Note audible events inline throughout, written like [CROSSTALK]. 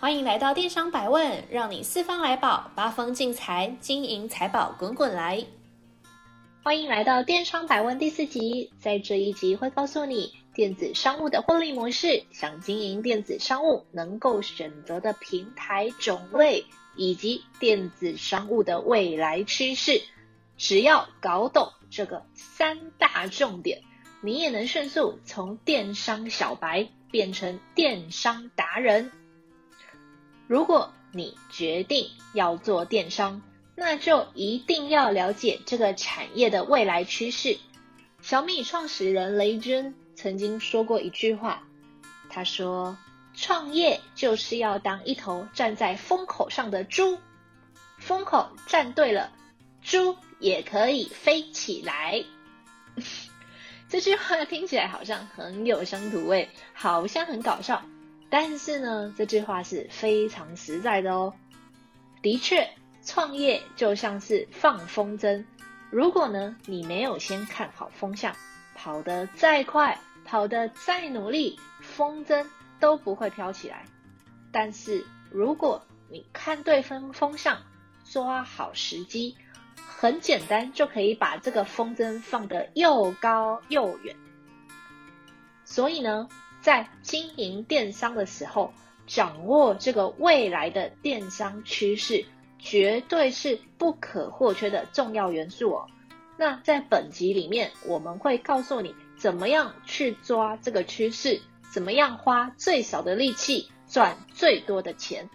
欢迎来到电商百问，让你四方来宝，八方进财，金银财宝滚滚来。欢迎来到电商百问第四集，在这一集会告诉你电子商务的获利模式，想经营电子商务能够选择的平台种类，以及电子商务的未来趋势。只要搞懂这个三大重点，你也能迅速从电商小白变成电商达人。如果你决定要做电商，那就一定要了解这个产业的未来趋势。小米创始人雷军曾经说过一句话，他说：“创业就是要当一头站在风口上的猪，风口站对了，猪也可以飞起来。” [LAUGHS] 这句话听起来好像很有乡土味，好像很搞笑。但是呢，这句话是非常实在的哦。的确，创业就像是放风筝，如果呢你没有先看好风向，跑得再快，跑得再努力，风筝都不会飘起来。但是如果你看对风风向，抓好时机，很简单就可以把这个风筝放得又高又远。所以呢，在经营电商的时候，掌握这个未来的电商趋势，绝对是不可或缺的重要元素哦。那在本集里面，我们会告诉你怎么样去抓这个趋势，怎么样花最少的力气赚最多的钱。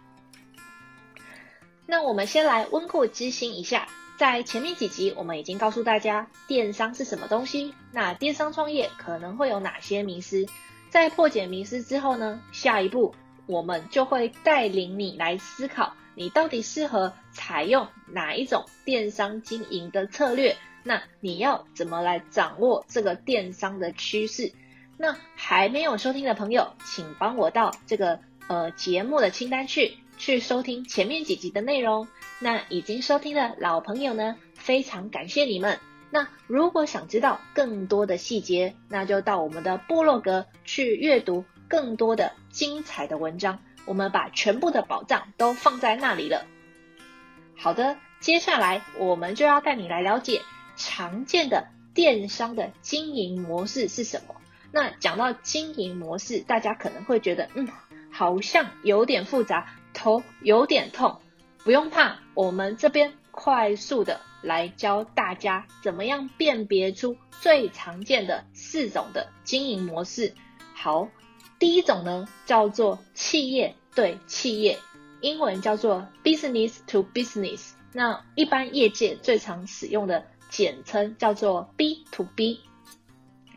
那我们先来温故知新一下，在前面几集我们已经告诉大家电商是什么东西，那电商创业可能会有哪些迷思。在破解迷思之后呢，下一步我们就会带领你来思考，你到底适合采用哪一种电商经营的策略？那你要怎么来掌握这个电商的趋势？那还没有收听的朋友，请帮我到这个呃节目的清单去去收听前面几集的内容。那已经收听的老朋友呢，非常感谢你们。那如果想知道更多的细节，那就到我们的部落格去阅读更多的精彩的文章。我们把全部的宝藏都放在那里了。好的，接下来我们就要带你来了解常见的电商的经营模式是什么。那讲到经营模式，大家可能会觉得，嗯，好像有点复杂，头有点痛。不用怕，我们这边快速的。来教大家怎么样辨别出最常见的四种的经营模式。好，第一种呢叫做企业对企业，英文叫做 business to business。那一般业界最常使用的简称叫做 B to B。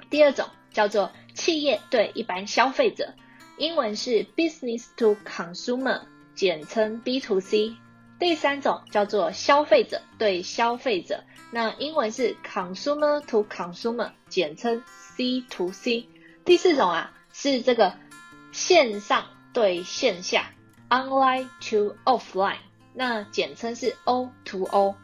第二种叫做企业对一般消费者，英文是 business to consumer，简称 B to C。第三种叫做消费者对消费者，那英文是 consumer to consumer，简称 C to C。第四种啊是这个线上对线下，online to offline，那简称是 O to O。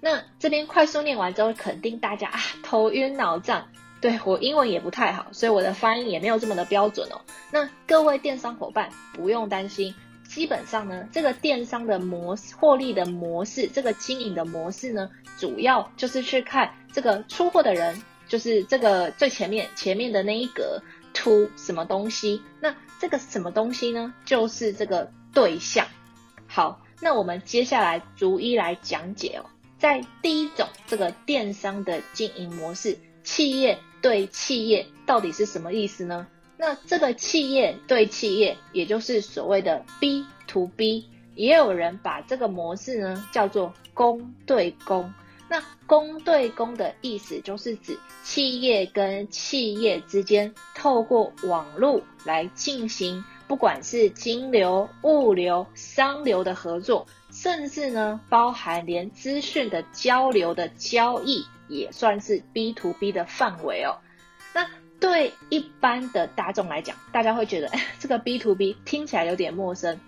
那这边快速念完之后，肯定大家啊头晕脑胀，对，我英文也不太好，所以我的发音也没有这么的标准哦。那各位电商伙伴不用担心。基本上呢，这个电商的模式、获利的模式，这个经营的模式呢，主要就是去看这个出货的人，就是这个最前面前面的那一格，to 什么东西？那这个什么东西呢？就是这个对象。好，那我们接下来逐一来讲解哦。在第一种这个电商的经营模式，企业对企业到底是什么意思呢？那这个企业对企业，也就是所谓的 B to B，也有人把这个模式呢叫做公对公。那公对公的意思就是指企业跟企业之间透过网络来进行不管是金流、物流、商流的合作，甚至呢，包含连资讯的交流的交易，也算是 B to B 的范围哦。对一般的大众来讲，大家会觉得，[LAUGHS] 这个 B to B 听起来有点陌生。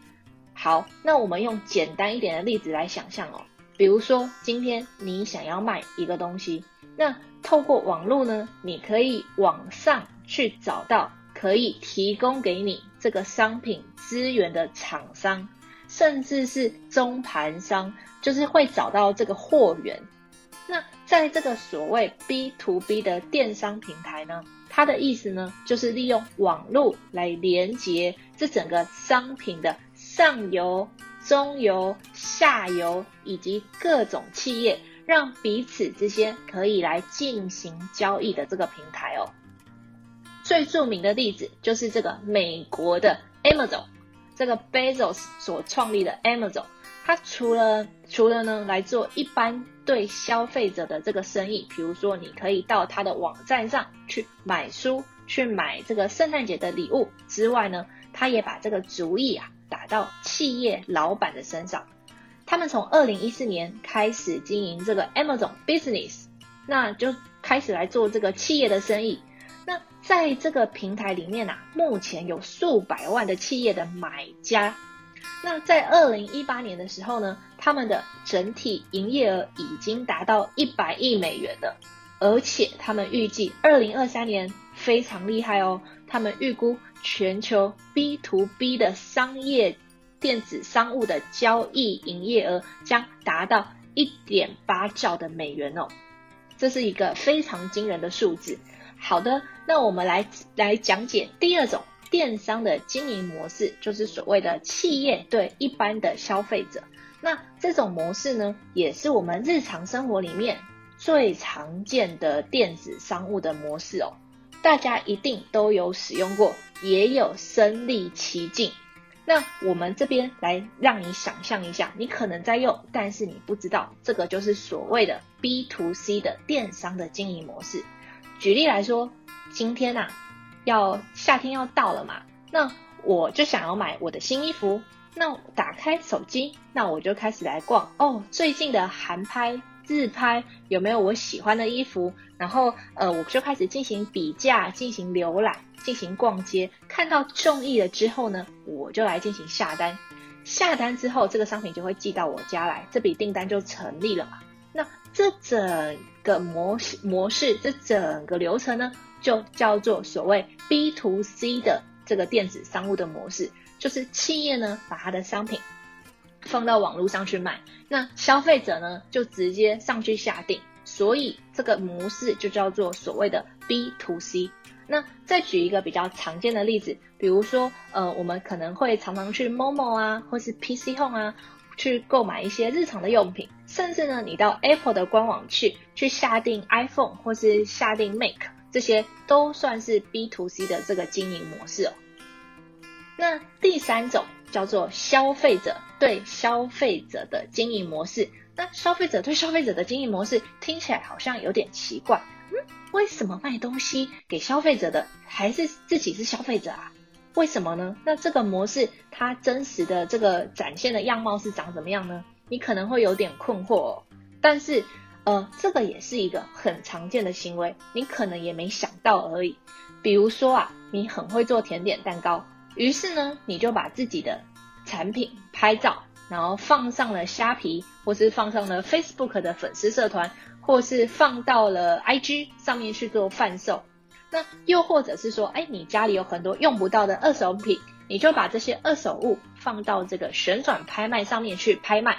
好，那我们用简单一点的例子来想象哦。比如说，今天你想要卖一个东西，那透过网络呢，你可以网上去找到可以提供给你这个商品资源的厂商，甚至是中盘商，就是会找到这个货源。那在这个所谓 B to B 的电商平台呢，它的意思呢，就是利用网络来连接这整个商品的上游。中游、下游以及各种企业，让彼此之间可以来进行交易的这个平台哦。最著名的例子就是这个美国的 Amazon，这个 Bezos 所创立的 Amazon，它除了除了呢来做一般对消费者的这个生意，比如说你可以到它的网站上去买书、去买这个圣诞节的礼物之外呢，它也把这个主意啊。打到企业老板的身上，他们从二零一四年开始经营这个 Amazon Business，那就开始来做这个企业的生意。那在这个平台里面啊，目前有数百万的企业的买家。那在二零一八年的时候呢，他们的整体营业额已经达到一百亿美元了，而且他们预计二零二三年非常厉害哦，他们预估。全球 B to B 的商业电子商务的交易营业额将达到一点八兆的美元哦，这是一个非常惊人的数字。好的，那我们来来讲解第二种电商的经营模式，就是所谓的企业对一般的消费者。那这种模式呢，也是我们日常生活里面最常见的电子商务的模式哦。大家一定都有使用过，也有身历其境。那我们这边来让你想象一下，你可能在用，但是你不知道，这个就是所谓的 B to C 的电商的经营模式。举例来说，今天呐、啊，要夏天要到了嘛，那我就想要买我的新衣服。那打开手机，那我就开始来逛哦，最近的韩拍。自拍有没有我喜欢的衣服？然后呃，我就开始进行比价、进行浏览、进行逛街。看到中意了之后呢，我就来进行下单。下单之后，这个商品就会寄到我家来，这笔订单就成立了嘛。那这整个模式模式，这整个流程呢，就叫做所谓 B to C 的这个电子商务的模式，就是企业呢把它的商品。放到网络上去卖，那消费者呢就直接上去下订，所以这个模式就叫做所谓的 B to C。那再举一个比较常见的例子，比如说，呃，我们可能会常常去 Momo 啊，或是 PC Home 啊，去购买一些日常的用品，甚至呢，你到 Apple 的官网去去下订 iPhone 或是下订 Mac，这些都算是 B to C 的这个经营模式哦。那第三种。叫做消费者对消费者的经营模式。那消费者对消费者的经营模式听起来好像有点奇怪。嗯，为什么卖东西给消费者的还是自己是消费者啊？为什么呢？那这个模式它真实的这个展现的样貌是长怎么样呢？你可能会有点困惑哦。但是呃，这个也是一个很常见的行为，你可能也没想到而已。比如说啊，你很会做甜点蛋糕。于是呢，你就把自己的产品拍照，然后放上了虾皮，或是放上了 Facebook 的粉丝社团，或是放到了 IG 上面去做贩售。那又或者是说，哎，你家里有很多用不到的二手品，你就把这些二手物放到这个旋转拍卖上面去拍卖。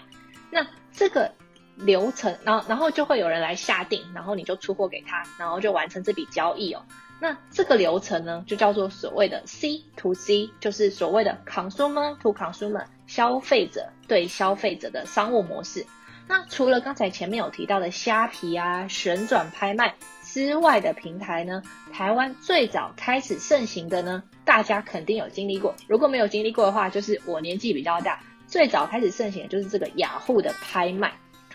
那这个流程，然后然后就会有人来下定，然后你就出货给他，然后就完成这笔交易哦。那这个流程呢，就叫做所谓的 C to C，就是所谓的 consumer to consumer，消费者对消费者的商务模式。那除了刚才前面有提到的虾皮啊、旋转拍卖之外的平台呢，台湾最早开始盛行的呢，大家肯定有经历过。如果没有经历过的话，就是我年纪比较大，最早开始盛行的就是这个雅虎的拍卖。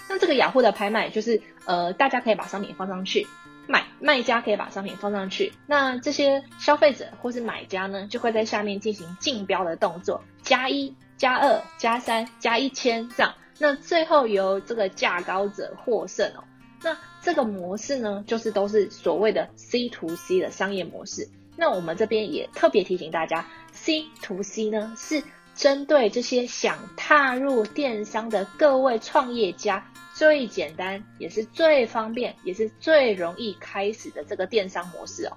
那这个雅虎的拍卖就是呃，大家可以把商品放上去。买卖家可以把商品放上去，那这些消费者或是买家呢，就会在下面进行竞标的动作，加一、加二、加三、加一千这样，那最后由这个价高者获胜哦。那这个模式呢，就是都是所谓的 C to C 的商业模式。那我们这边也特别提醒大家，C to C 呢是针对这些想踏入电商的各位创业家。最简单也是最方便，也是最容易开始的这个电商模式哦。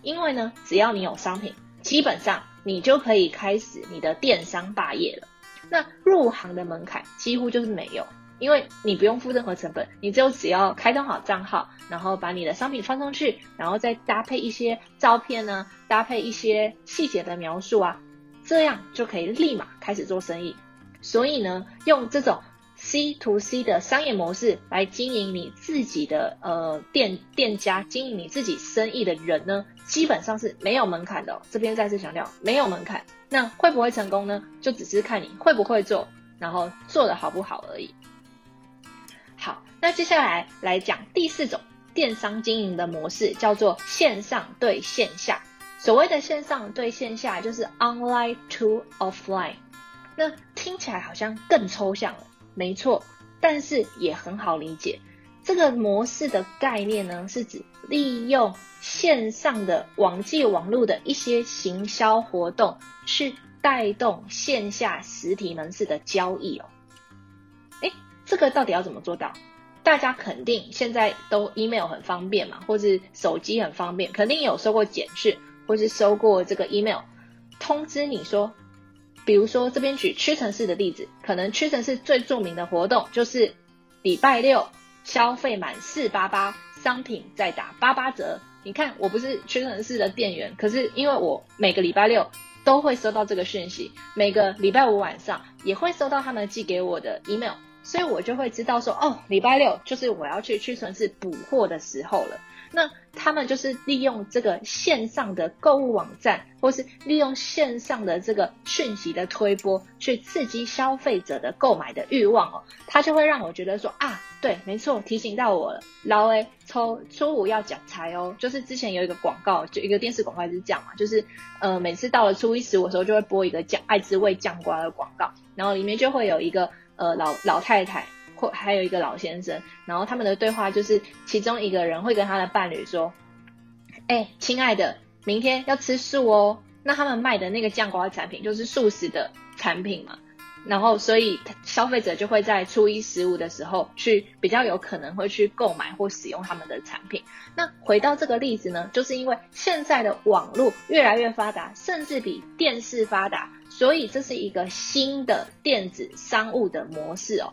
因为呢，只要你有商品，基本上你就可以开始你的电商霸业了。那入行的门槛几乎就是没有，因为你不用付任何成本，你就只要开通好账号，然后把你的商品放上去，然后再搭配一些照片呢，搭配一些细节的描述啊，这样就可以立马开始做生意。所以呢，用这种。C to C 的商业模式来经营你自己的呃店店家，经营你自己生意的人呢，基本上是没有门槛的哦。这边再次强调，没有门槛。那会不会成功呢？就只是看你会不会做，然后做得好不好而已。好，那接下来来讲第四种电商经营的模式，叫做线上对线下。所谓的线上对线下，就是 online to offline。那听起来好像更抽象了。没错，但是也很好理解。这个模式的概念呢，是指利用线上的网际网络的一些行销活动，去带动线下实体门市的交易哦。诶，这个到底要怎么做到？大家肯定现在都 email 很方便嘛，或是手机很方便，肯定有收过简讯，或是收过这个 email 通知你说。比如说，这边举屈臣氏的例子，可能屈臣氏最著名的活动就是礼拜六消费满四八八，商品再打八八折。你看，我不是屈臣氏的店员，可是因为我每个礼拜六都会收到这个讯息，每个礼拜五晚上也会收到他们寄给我的 email，所以我就会知道说，哦，礼拜六就是我要去屈臣氏补货的时候了。那他们就是利用这个线上的购物网站，或是利用线上的这个讯息的推播，去刺激消费者的购买的欲望哦。他就会让我觉得说啊，对，没错，提醒到我了。老诶，抽初五要讲财哦，就是之前有一个广告，就一个电视广告就是这样嘛，就是呃，每次到了初一十五的时候，就会播一个酱爱之味酱瓜的广告，然后里面就会有一个呃老老太太。还有一个老先生，然后他们的对话就是，其中一个人会跟他的伴侣说：“哎，亲爱的，明天要吃素哦。”那他们卖的那个酱瓜产品就是素食的产品嘛，然后所以消费者就会在初一十五的时候去比较有可能会去购买或使用他们的产品。那回到这个例子呢，就是因为现在的网络越来越发达，甚至比电视发达，所以这是一个新的电子商务的模式哦。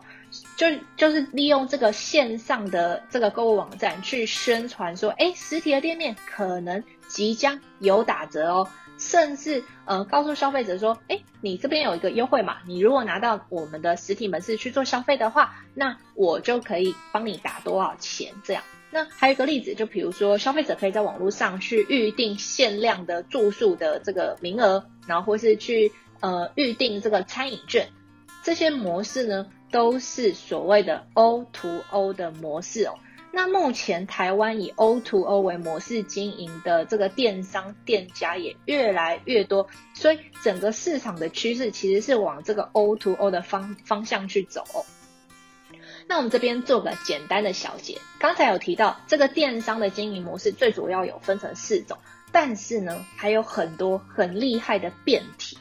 就就是利用这个线上的这个购物网站去宣传说，哎，实体的店面可能即将有打折哦，甚至呃告诉消费者说，哎，你这边有一个优惠嘛，你如果拿到我们的实体门市去做消费的话，那我就可以帮你打多少钱这样。那还有一个例子，就比如说消费者可以在网络上去预定限量的住宿的这个名额，然后或是去呃预定这个餐饮券，这些模式呢，都是所谓的 O to O 的模式哦。那目前台湾以 O to O 为模式经营的这个电商店家也越来越多，所以整个市场的趋势其实是往这个 O to O 的方方向去走哦。那我们这边做个简单的小结，刚才有提到这个电商的经营模式最主要有分成四种，但是呢还有很多很厉害的变体。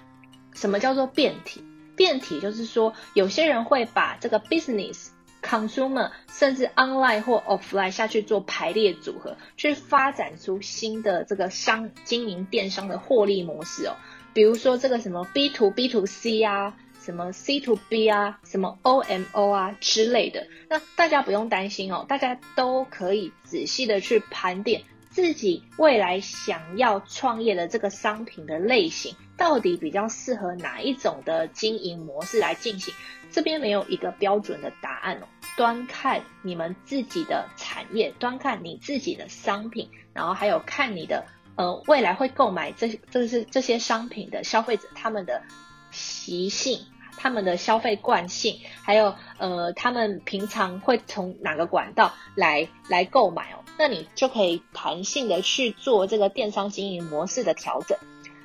什么叫做变体？变体就是说，有些人会把这个 business、consumer，甚至 online 或 offline 下去做排列组合，去发展出新的这个商经营电商的获利模式哦。比如说这个什么 B to B to C 啊，什么 C to B 啊，什么 OMO 啊之类的。那大家不用担心哦，大家都可以仔细的去盘点。自己未来想要创业的这个商品的类型，到底比较适合哪一种的经营模式来进行？这边没有一个标准的答案哦，端看你们自己的产业，端看你自己的商品，然后还有看你的呃未来会购买这这是这些商品的消费者他们的习性，他们的消费惯性，还有呃他们平常会从哪个管道来来购买哦，那你就可以弹性的去做这个电商经营模式的调整。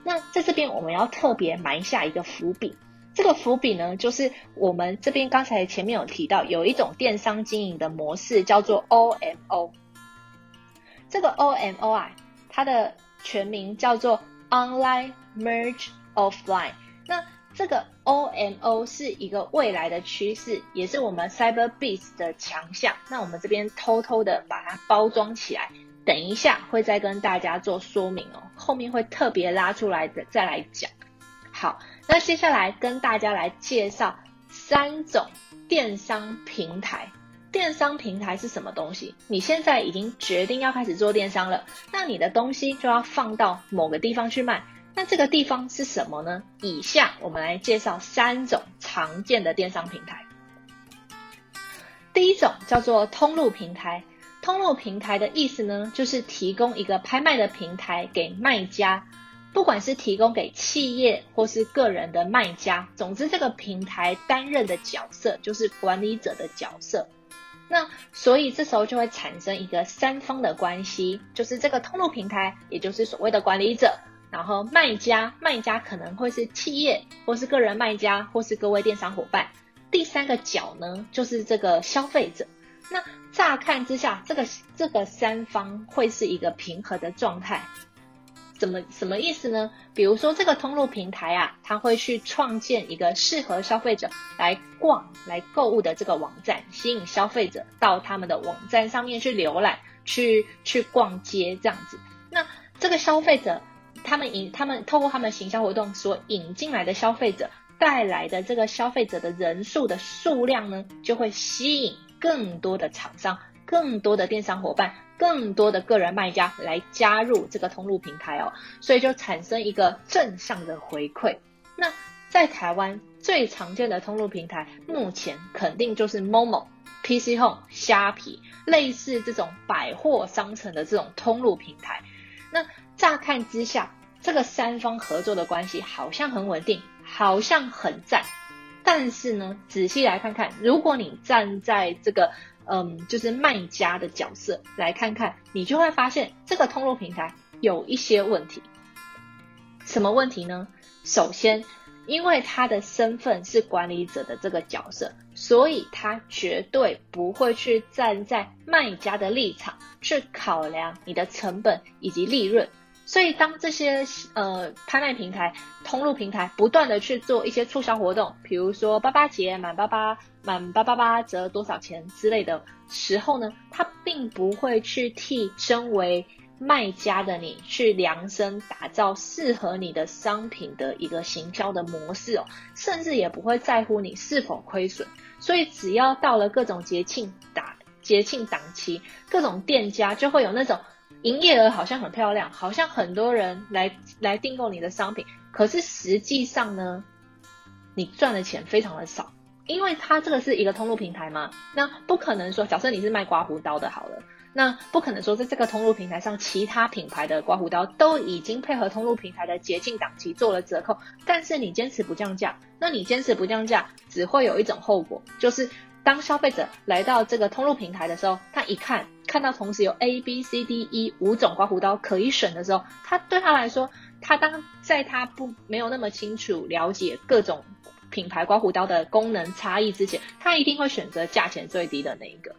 那在这边我们要特别埋下一个伏笔，这个伏笔呢，就是我们这边刚才前面有提到，有一种电商经营的模式叫做 OMO。这个 OMO 啊，它的全名叫做 Online Merge Offline。那这个 OMO 是一个未来的趋势，也是我们 Cyberbiz 的强项。那我们这边偷偷的把它包装起来。等一下会再跟大家做说明哦，后面会特别拉出来的再来讲。好，那接下来跟大家来介绍三种电商平台。电商平台是什么东西？你现在已经决定要开始做电商了，那你的东西就要放到某个地方去卖。那这个地方是什么呢？以下我们来介绍三种常见的电商平台。第一种叫做通路平台。通路平台的意思呢，就是提供一个拍卖的平台给卖家，不管是提供给企业或是个人的卖家，总之这个平台担任的角色就是管理者的角色。那所以这时候就会产生一个三方的关系，就是这个通路平台，也就是所谓的管理者，然后卖家，卖家可能会是企业或是个人卖家或是各位电商伙伴，第三个角呢，就是这个消费者。那乍看之下，这个这个三方会是一个平和的状态，怎么什么意思呢？比如说这个通路平台啊，它会去创建一个适合消费者来逛、来购物的这个网站，吸引消费者到他们的网站上面去浏览、去去逛街这样子。那这个消费者，他们引他们透过他们行销活动所引进来的消费者带来的这个消费者的人数的数量呢，就会吸引。更多的厂商、更多的电商伙伴、更多的个人卖家来加入这个通路平台哦，所以就产生一个正向的回馈。那在台湾最常见的通路平台，目前肯定就是 Momo、PC Home、虾皮，类似这种百货商城的这种通路平台。那乍看之下，这个三方合作的关系好像很稳定，好像很赞。但是呢，仔细来看看，如果你站在这个嗯，就是卖家的角色来看看，你就会发现这个通路平台有一些问题。什么问题呢？首先，因为他的身份是管理者的这个角色，所以他绝对不会去站在卖家的立场去考量你的成本以及利润。所以，当这些呃拍卖平台、通路平台不断的去做一些促销活动，比如说八八节满八八满八八八折多少钱之类的时候呢，它并不会去替身为卖家的你去量身打造适合你的商品的一个行销的模式哦，甚至也不会在乎你是否亏损。所以，只要到了各种节庆打节庆档期，各种店家就会有那种。营业额好像很漂亮，好像很多人来来订购你的商品，可是实际上呢，你赚的钱非常的少，因为它这个是一个通路平台嘛，那不可能说，假设你是卖刮胡刀的，好了，那不可能说在这个通路平台上，其他品牌的刮胡刀都已经配合通路平台的节庆档期做了折扣，但是你坚持不降价，那你坚持不降价，只会有一种后果，就是当消费者来到这个通路平台的时候，他一看。看到同时有 A、B、C、D、E 五种刮胡刀可以选的时候，他对他来说，他当在他不没有那么清楚了解各种品牌刮胡刀的功能差异之前，他一定会选择价钱最低的那一个。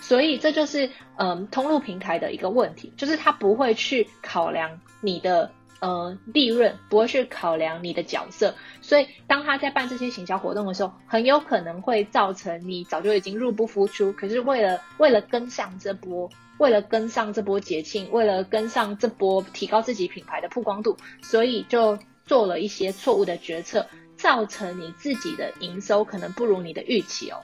所以这就是嗯，通路平台的一个问题，就是他不会去考量你的。呃，利润不会去考量你的角色，所以当他在办这些行销活动的时候，很有可能会造成你早就已经入不敷出，可是为了为了跟上这波，为了跟上这波节庆，为了跟上这波提高自己品牌的曝光度，所以就做了一些错误的决策，造成你自己的营收可能不如你的预期哦。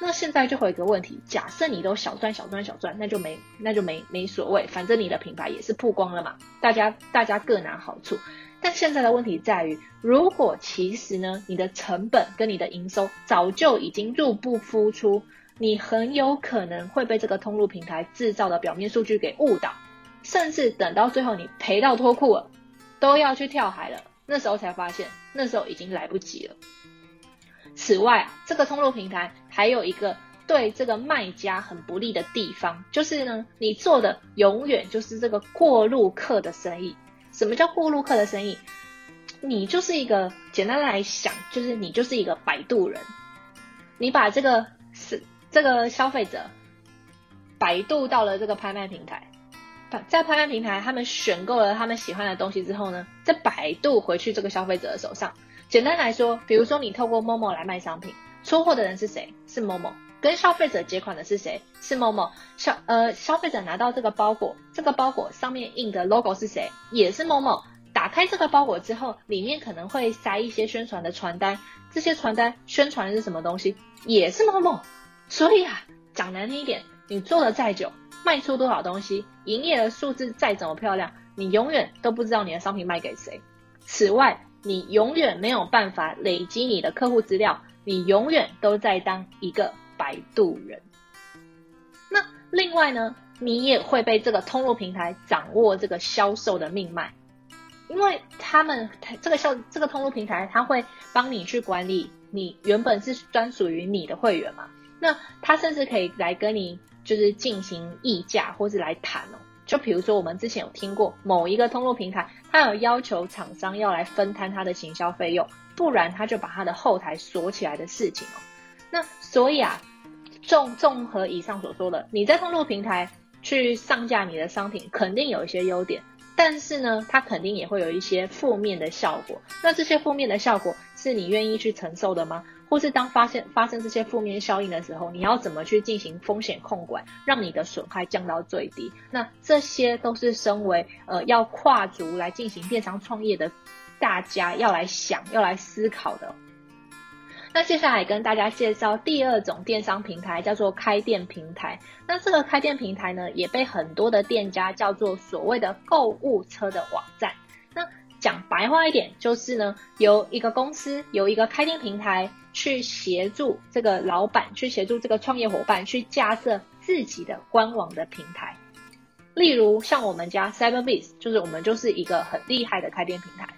那现在就会有一个问题，假设你都小赚小赚小赚，那就没那就没没所谓，反正你的品牌也是曝光了嘛，大家大家各拿好处。但现在的问题在于，如果其实呢，你的成本跟你的营收早就已经入不敷出，你很有可能会被这个通路平台制造的表面数据给误导，甚至等到最后你赔到脱裤了，都要去跳海了。那时候才发现，那时候已经来不及了。此外，这个通路平台还有一个对这个卖家很不利的地方，就是呢，你做的永远就是这个过路客的生意。什么叫过路客的生意？你就是一个简单来想，就是你就是一个摆渡人。你把这个是这个消费者摆渡到了这个拍卖平台，在拍卖平台他们选购了他们喜欢的东西之后呢，再摆渡回去这个消费者的手上。简单来说，比如说你透过 Momo 来卖商品，出货的人是谁？是某某。跟消费者结款的是谁？是某某。消呃消费者拿到这个包裹，这个包裹上面印的 logo 是谁？也是某某。打开这个包裹之后，里面可能会塞一些宣传的传单，这些传单宣传的是什么东西？也是某某。所以啊，讲难听一点，你做的再久，卖出多少东西，营业额数字再怎么漂亮，你永远都不知道你的商品卖给谁。此外，你永远没有办法累积你的客户资料，你永远都在当一个摆渡人。那另外呢，你也会被这个通路平台掌握这个销售的命脉，因为他们这个销这个通路平台，他会帮你去管理你原本是专属于你的会员嘛。那他甚至可以来跟你就是进行议价，或是来谈哦。就比如说，我们之前有听过某一个通路平台，他有要求厂商要来分摊他的行销费用，不然他就把他的后台锁起来的事情哦。那所以啊，综综合以上所说的，你在通路平台去上架你的商品，肯定有一些优点，但是呢，它肯定也会有一些负面的效果。那这些负面的效果是你愿意去承受的吗？或是当发现发生这些负面效应的时候，你要怎么去进行风险控管，让你的损害降到最低？那这些都是身为呃要跨足来进行电商创业的大家要来想、要来思考的。那接下来跟大家介绍第二种电商平台，叫做开店平台。那这个开店平台呢，也被很多的店家叫做所谓的购物车的网站。讲白话一点，就是呢，由一个公司，由一个开店平台。去协助这个老板，去协助这个创业伙伴去架设自己的官网的平台。例如，像我们家 Cyberbiz，就是我们就是一个很厉害的开店平台。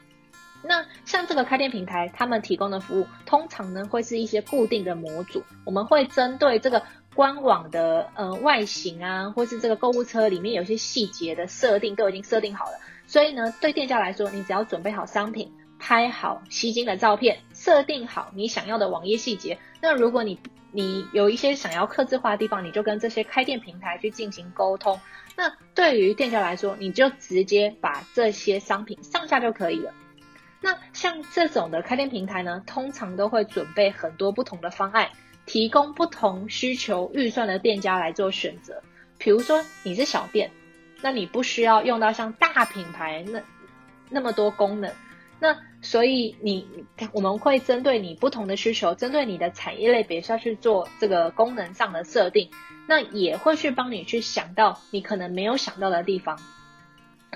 那像这个开店平台，他们提供的服务，通常呢会是一些固定的模组，我们会针对这个官网的呃外形啊，或是这个购物车里面有些细节的设定，都已经设定好了。所以呢，对店家来说，你只要准备好商品。拍好吸睛的照片，设定好你想要的网页细节。那如果你你有一些想要客制化的地方，你就跟这些开店平台去进行沟通。那对于店家来说，你就直接把这些商品上架就可以了。那像这种的开店平台呢，通常都会准备很多不同的方案，提供不同需求预算的店家来做选择。比如说你是小店，那你不需要用到像大品牌那那么多功能。那所以你我们会针对你不同的需求，针对你的产业类别下去做这个功能上的设定，那也会去帮你去想到你可能没有想到的地方。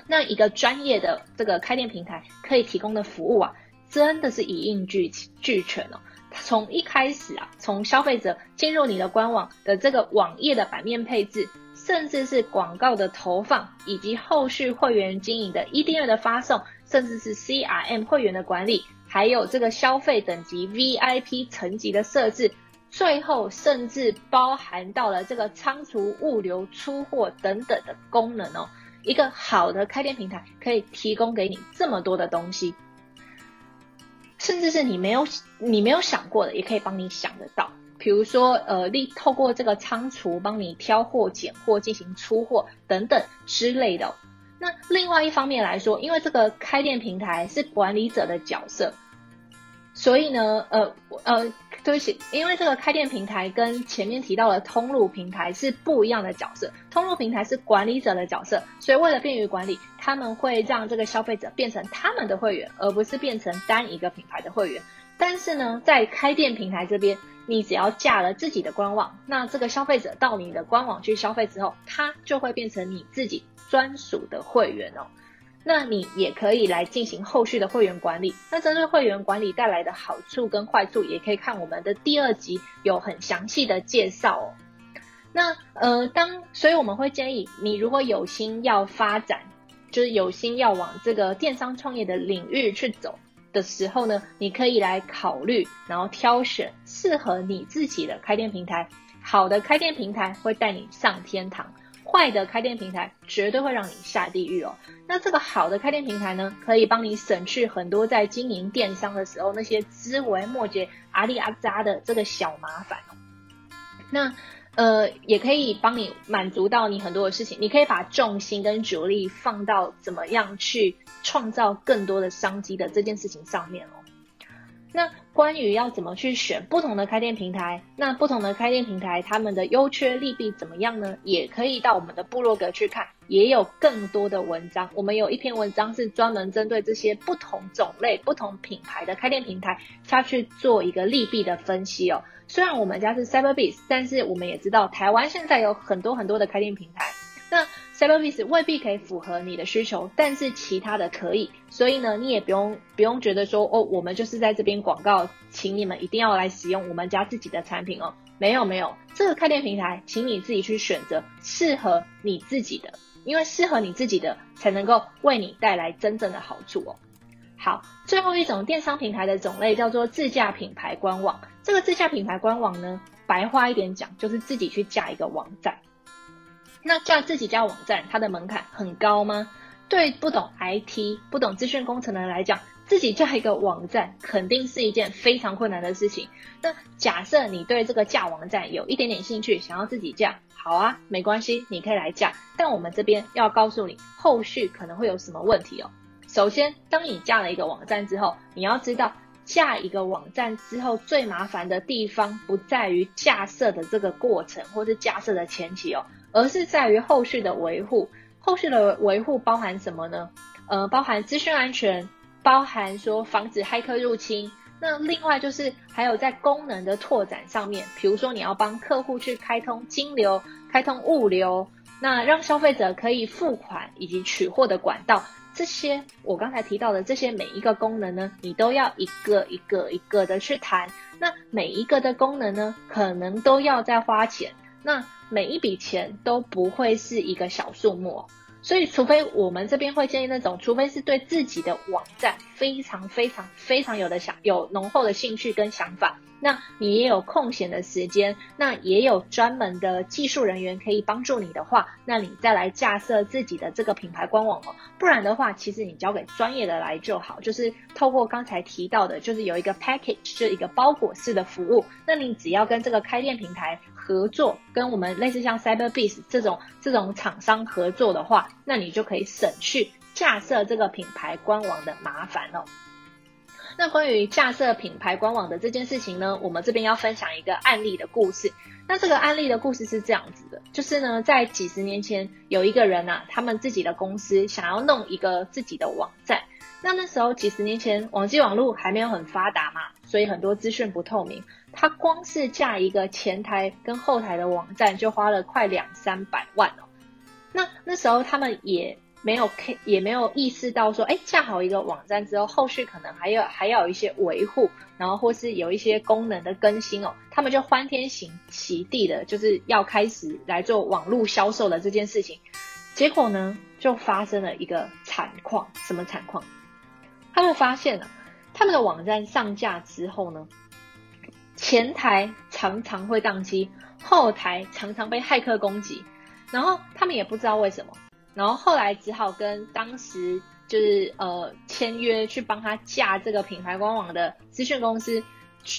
那一个专业的这个开店平台可以提供的服务啊，真的是一应俱俱全哦。从一开始啊，从消费者进入你的官网的这个网页的版面配置，甚至是广告的投放，以及后续会员经营的 EDM 的发送。甚至是 CRM 会员的管理，还有这个消费等级 VIP 层级的设置，最后甚至包含到了这个仓储、物流、出货等等的功能哦。一个好的开店平台可以提供给你这么多的东西，甚至是你没有你没有想过的，也可以帮你想得到。比如说，呃，利透过这个仓储帮你挑货、拣货、进行出货等等之类的。那另外一方面来说，因为这个开店平台是管理者的角色，所以呢，呃呃，对不起，因为这个开店平台跟前面提到的通路平台是不一样的角色。通路平台是管理者的角色，所以为了便于管理，他们会让这个消费者变成他们的会员，而不是变成单一个品牌的会员。但是呢，在开店平台这边，你只要架了自己的官网，那这个消费者到你的官网去消费之后，他就会变成你自己。专属的会员哦，那你也可以来进行后续的会员管理。那针对会员管理带来的好处跟坏处，也可以看我们的第二集有很详细的介绍哦。那呃，当所以我们会建议你，如果有心要发展，就是有心要往这个电商创业的领域去走，的时候呢，你可以来考虑，然后挑选适合你自己的开店平台。好的开店平台会带你上天堂，坏的开店平台绝对会让你下地狱哦。那这个好的开店平台呢，可以帮你省去很多在经营电商的时候那些枝微末节、阿里阿扎的这个小麻烦哦。那呃，也可以帮你满足到你很多的事情，你可以把重心跟主力放到怎么样去创造更多的商机的这件事情上面哦。那关于要怎么去选不同的开店平台，那不同的开店平台他们的优缺利弊怎么样呢？也可以到我们的部落格去看，也有更多的文章。我们有一篇文章是专门针对这些不同种类、不同品牌的开店平台下去做一个利弊的分析哦。虽然我们家是 Cyberbis，但是我们也知道台湾现在有很多很多的开店平台。那 Cyberbis 未必可以符合你的需求，但是其他的可以，所以呢，你也不用不用觉得说哦，我们就是在这边广告，请你们一定要来使用我们家自己的产品哦。没有没有，这个开店平台，请你自己去选择适合你自己的，因为适合你自己的才能够为你带来真正的好处哦。好，最后一种电商平台的种类叫做自架品牌官网。这个自架品牌官网呢，白话一点讲，就是自己去架一个网站。那架自己架网站，它的门槛很高吗？对不懂 IT、不懂资讯工程的人来讲，自己架一个网站肯定是一件非常困难的事情。那假设你对这个架网站有一点点兴趣，想要自己架，好啊，没关系，你可以来架。但我们这边要告诉你，后续可能会有什么问题哦。首先，当你架了一个网站之后，你要知道架一个网站之后最麻烦的地方，不在于架设的这个过程，或是架设的前期哦。而是在于后续的维护，后续的维护包含什么呢？呃，包含资讯安全，包含说防止骇客入侵。那另外就是还有在功能的拓展上面，比如说你要帮客户去开通金流、开通物流，那让消费者可以付款以及取货的管道，这些我刚才提到的这些每一个功能呢，你都要一个一个一个的去谈。那每一个的功能呢，可能都要再花钱。那每一笔钱都不会是一个小数目，所以除非我们这边会建议那种，除非是对自己的网站非常非常非常有的想有浓厚的兴趣跟想法。那你也有空闲的时间，那也有专门的技术人员可以帮助你的话，那你再来架设自己的这个品牌官网哦。不然的话，其实你交给专业的来就好，就是透过刚才提到的，就是有一个 package，就一个包裹式的服务。那你只要跟这个开店平台合作，跟我们类似像 Cyberbiz 这种这种厂商合作的话，那你就可以省去架设这个品牌官网的麻烦哦。那关于架设品牌官网的这件事情呢，我们这边要分享一个案例的故事。那这个案例的故事是这样子的，就是呢，在几十年前，有一个人呐、啊，他们自己的公司想要弄一个自己的网站。那那时候几十年前，网际网络还没有很发达嘛，所以很多资讯不透明。他光是架一个前台跟后台的网站，就花了快两三百万哦。那那时候他们也。没有 K 也没有意识到说，哎，架好一个网站之后，后续可能还有还要有一些维护，然后或是有一些功能的更新哦，他们就欢天喜喜地的，就是要开始来做网络销售的这件事情。结果呢，就发生了一个惨况，什么惨况？他们发现了，他们的网站上架之后呢，前台常常会宕机，后台常常被骇客攻击，然后他们也不知道为什么。然后后来只好跟当时就是呃签约去帮他架这个品牌官网的资讯公司，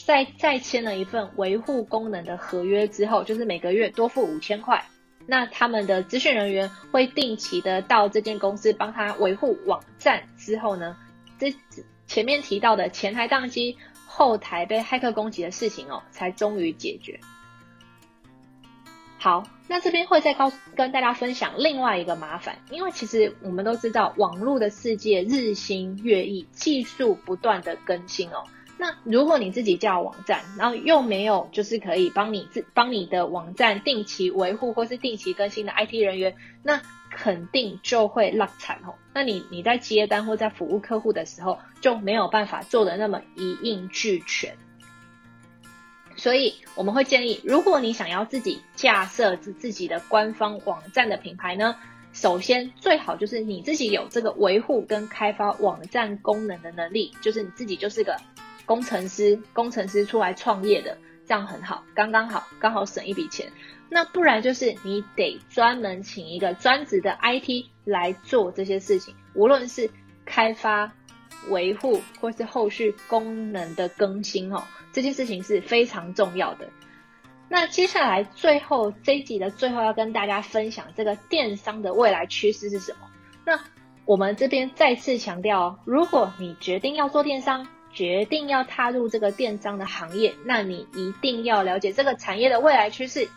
再再签了一份维护功能的合约之后，就是每个月多付五千块。那他们的资讯人员会定期的到这间公司帮他维护网站之后呢，这前面提到的前台宕机、后台被骇客攻击的事情哦，才终于解决。好，那这边会再告跟大家分享另外一个麻烦，因为其实我们都知道，网络的世界日新月异，技术不断的更新哦。那如果你自己架网站，然后又没有就是可以帮你自帮你的网站定期维护或是定期更新的 IT 人员，那肯定就会落惨哦。那你你在接单或在服务客户的时候，就没有办法做的那么一应俱全。所以我们会建议，如果你想要自己架设自自己的官方网站的品牌呢，首先最好就是你自己有这个维护跟开发网站功能的能力，就是你自己就是个工程师，工程师出来创业的，这样很好，刚刚好，刚好省一笔钱。那不然就是你得专门请一个专职的 IT 来做这些事情，无论是开发、维护或是后续功能的更新哦，这件事情是非常重要的。那接下来最后这一集的最后要跟大家分享这个电商的未来趋势是什么？那我们这边再次强调哦，如果你决定要做电商，决定要踏入这个电商的行业，那你一定要了解这个产业的未来趋势。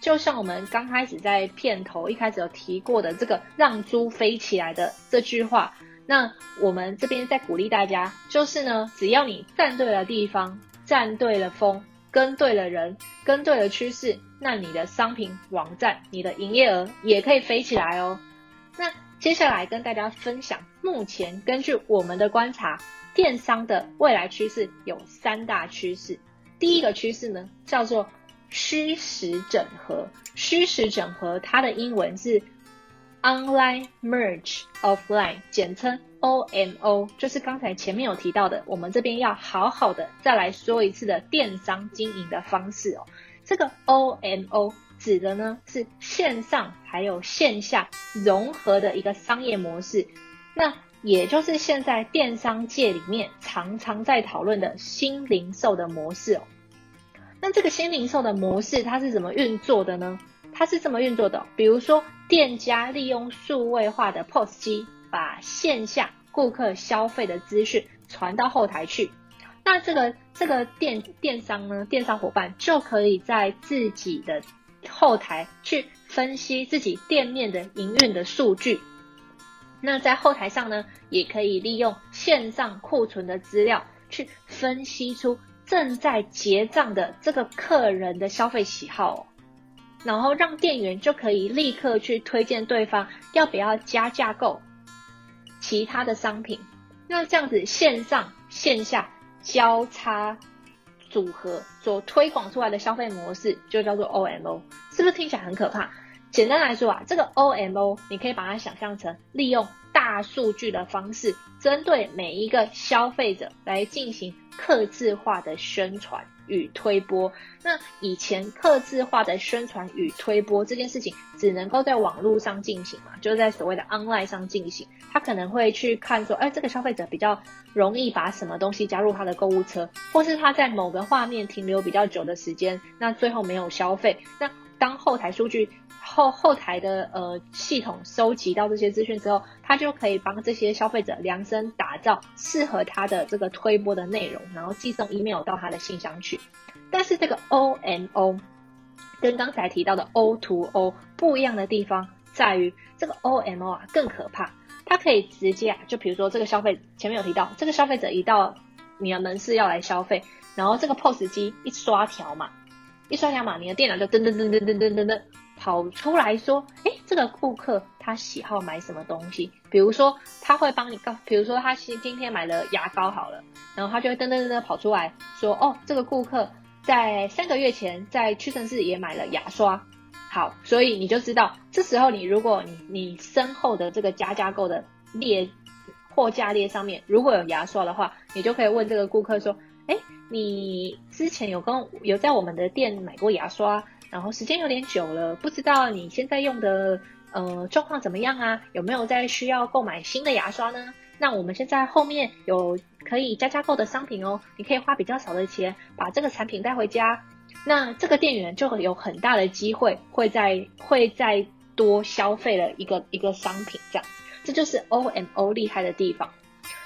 就像我们刚开始在片头一开始有提过的这个“让猪飞起来”的这句话，那我们这边在鼓励大家，就是呢，只要你站对了地方，站对了风。跟对了人，跟对了趋势，那你的商品网站、你的营业额也可以飞起来哦。那接下来跟大家分享，目前根据我们的观察，电商的未来趋势有三大趋势。第一个趋势呢，叫做虚实整合。虚实整合，它的英文是 Online Merge Offline，简称。OMO 就是刚才前面有提到的，我们这边要好好的再来说一次的电商经营的方式哦。这个 OMO 指的呢是线上还有线下融合的一个商业模式，那也就是现在电商界里面常常在讨论的新零售的模式哦。那这个新零售的模式它是怎么运作的呢？它是这么运作的，比如说店家利用数位化的 POS 机。把线下顾客消费的资讯传到后台去，那这个这个电电商呢，电商伙伴就可以在自己的后台去分析自己店面的营运的数据。那在后台上呢，也可以利用线上库存的资料去分析出正在结账的这个客人的消费喜好哦，然后让店员就可以立刻去推荐对方要不要加价购。其他的商品，那这样子线上线下交叉组合所推广出来的消费模式，就叫做 OMO，是不是听起来很可怕？简单来说啊，这个 OMO 你可以把它想象成利用大数据的方式，针对每一个消费者来进行客制化的宣传。与推播，那以前客制化的宣传与推播这件事情，只能够在网络上进行嘛，就是在所谓的 online 上进行。他可能会去看说，哎，这个消费者比较容易把什么东西加入他的购物车，或是他在某个画面停留比较久的时间，那最后没有消费。那当后台数据后后台的呃系统收集到这些资讯之后，他就可以帮这些消费者量身打造适合他的这个推播的内容，然后寄送 email 到他的信箱去。但是这个 OMO 跟刚才提到的 O2O 不一样的地方在于，这个 OMO 啊更可怕，它可以直接啊，就比如说这个消费前面有提到，这个消费者一到你的门市要来消费，然后这个 POS 机一刷条码。一刷条码，你的电脑就噔噔噔噔噔噔噔噔跑出来说，哎，这个顾客他喜好买什么东西？比如说他会帮你告，比如说他今今天买了牙膏好了，然后他就会噔噔噔噔跑出来说，哦，这个顾客在三个月前在屈臣氏也买了牙刷。好，所以你就知道，这时候你如果你你身后的这个加价购的列货架列上面如果有牙刷的话，你就可以问这个顾客说，哎。你之前有跟有在我们的店买过牙刷，然后时间有点久了，不知道你现在用的呃状况怎么样啊？有没有在需要购买新的牙刷呢？那我们现在后面有可以加加购的商品哦，你可以花比较少的钱把这个产品带回家，那这个店员就有很大的机会会在会再多消费了一个一个商品，这样，这就是 OMO 厉害的地方。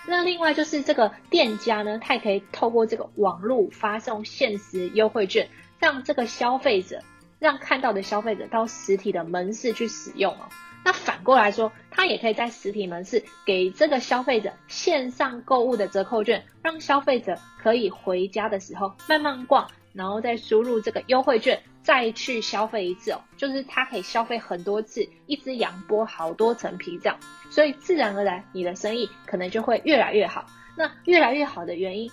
那另外就是这个店家呢，他也可以透过这个网络发送限时优惠券，让这个消费者，让看到的消费者到实体的门市去使用哦。那反过来说，他也可以在实体门市给这个消费者线上购物的折扣券，让消费者可以回家的时候慢慢逛，然后再输入这个优惠券。再去消费一次哦，就是他可以消费很多次，一只羊剥好多层皮这样，所以自然而然你的生意可能就会越来越好。那越来越好的原因，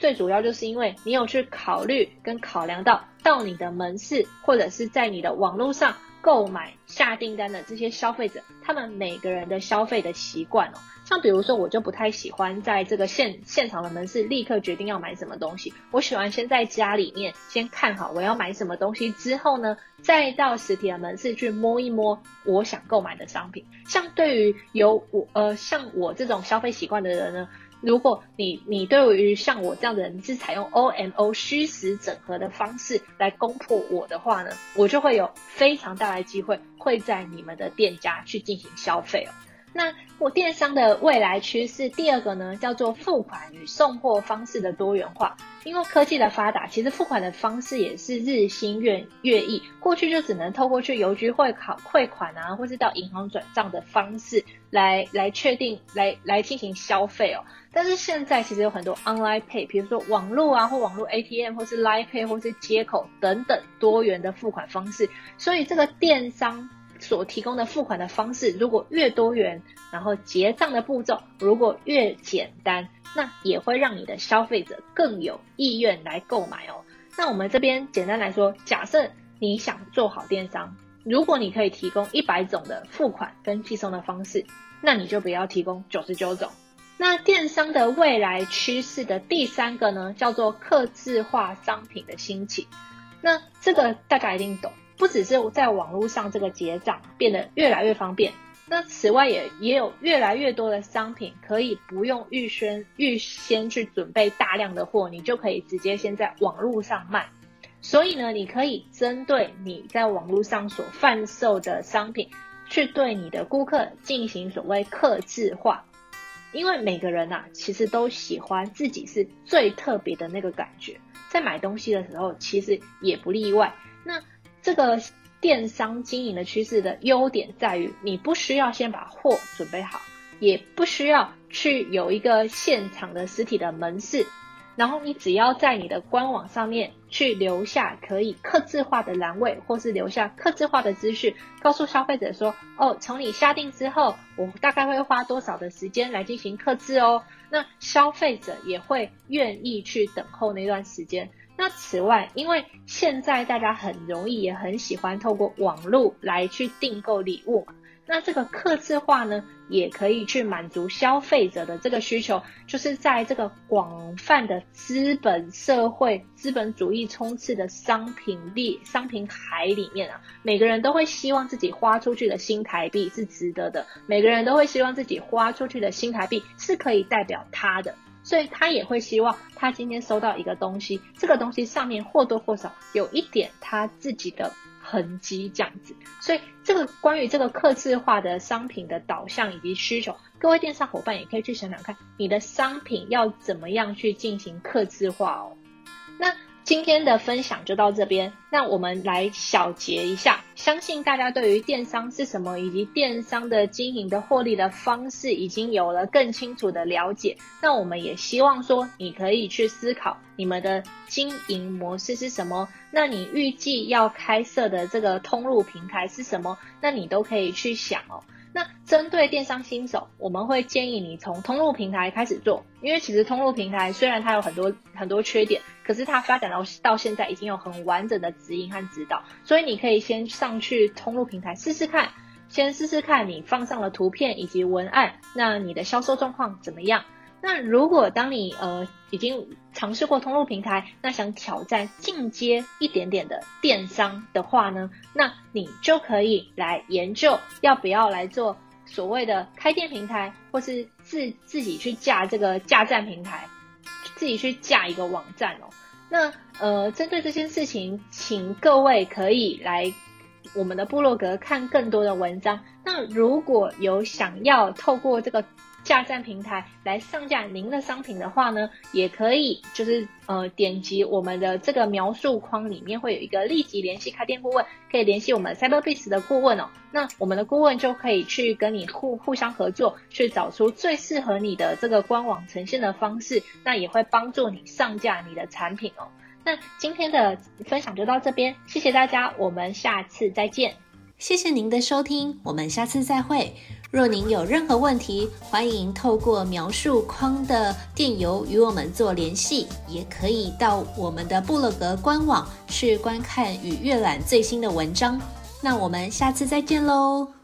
最主要就是因为你有去考虑跟考量到到你的门市或者是在你的网络上购买下订单的这些消费者，他们每个人的消费的习惯哦。像比如说，我就不太喜欢在这个现现场的门市立刻决定要买什么东西。我喜欢先在家里面先看好我要买什么东西，之后呢，再到实体的门市去摸一摸我想购买的商品。像对于有我呃像我这种消费习惯的人呢，如果你你对于像我这样的人是采用 OMO 虚实整合的方式来攻破我的话呢，我就会有非常大的机会会在你们的店家去进行消费哦。那我电商的未来趋势，第二个呢，叫做付款与送货方式的多元化。因为科技的发达，其实付款的方式也是日新月月异。过去就只能透过去邮局汇考汇款啊，或是到银行转账的方式来来确定来来进行消费哦。但是现在其实有很多 online pay，比如说网络啊，或网络 ATM，或是 Line Pay，或是街口等等多元的付款方式。所以这个电商。所提供的付款的方式如果越多元，然后结账的步骤如果越简单，那也会让你的消费者更有意愿来购买哦。那我们这边简单来说，假设你想做好电商，如果你可以提供一百种的付款跟寄送的方式，那你就不要提供九十九种。那电商的未来趋势的第三个呢，叫做客制化商品的兴起。那这个大家一定懂。不只是在网络上这个结账变得越来越方便，那此外也也有越来越多的商品可以不用预先预先去准备大量的货，你就可以直接先在网络上卖。所以呢，你可以针对你在网络上所贩售的商品，去对你的顾客进行所谓客制化，因为每个人啊，其实都喜欢自己是最特别的那个感觉，在买东西的时候，其实也不例外。那这个电商经营的趋势的优点在于，你不需要先把货准备好，也不需要去有一个现场的实体的门市，然后你只要在你的官网上面去留下可以刻字化的栏位，或是留下刻字化的资讯，告诉消费者说，哦，从你下定之后，我大概会花多少的时间来进行刻字哦，那消费者也会愿意去等候那段时间。那此外，因为现在大家很容易也很喜欢透过网络来去订购礼物嘛，那这个客制化呢，也可以去满足消费者的这个需求，就是在这个广泛的资本社会、资本主义充斥的商品力、商品海里面啊，每个人都会希望自己花出去的新台币是值得的，每个人都会希望自己花出去的新台币是可以代表他的。所以他也会希望，他今天收到一个东西，这个东西上面或多或少有一点他自己的痕迹，这样子。所以这个关于这个客制化的商品的导向以及需求，各位电商伙伴也可以去想想看，你的商品要怎么样去进行客制化哦。那。今天的分享就到这边，那我们来小结一下。相信大家对于电商是什么，以及电商的经营的获利的方式，已经有了更清楚的了解。那我们也希望说，你可以去思考你们的经营模式是什么。那你预计要开设的这个通路平台是什么？那你都可以去想哦。那针对电商新手，我们会建议你从通路平台开始做，因为其实通路平台虽然它有很多很多缺点，可是它发展到到现在已经有很完整的指引和指导，所以你可以先上去通路平台试试看，先试试看你放上了图片以及文案，那你的销售状况怎么样？那如果当你呃已经尝试过通路平台，那想挑战进阶一点点的电商的话呢，那你就可以来研究要不要来做所谓的开店平台，或是自自己去架这个架站平台，自己去架一个网站哦。那呃针对这件事情，请各位可以来我们的部落格看更多的文章。那如果有想要透过这个下站平台来上架您的商品的话呢，也可以就是呃点击我们的这个描述框里面会有一个立即联系开店顾问，可以联系我们 Cyberbiz 的顾问哦。那我们的顾问就可以去跟你互互相合作，去找出最适合你的这个官网呈现的方式，那也会帮助你上架你的产品哦。那今天的分享就到这边，谢谢大家，我们下次再见。谢谢您的收听，我们下次再会。若您有任何问题，欢迎透过描述框的电邮与我们做联系，也可以到我们的布洛格官网去观看与阅览最新的文章。那我们下次再见喽。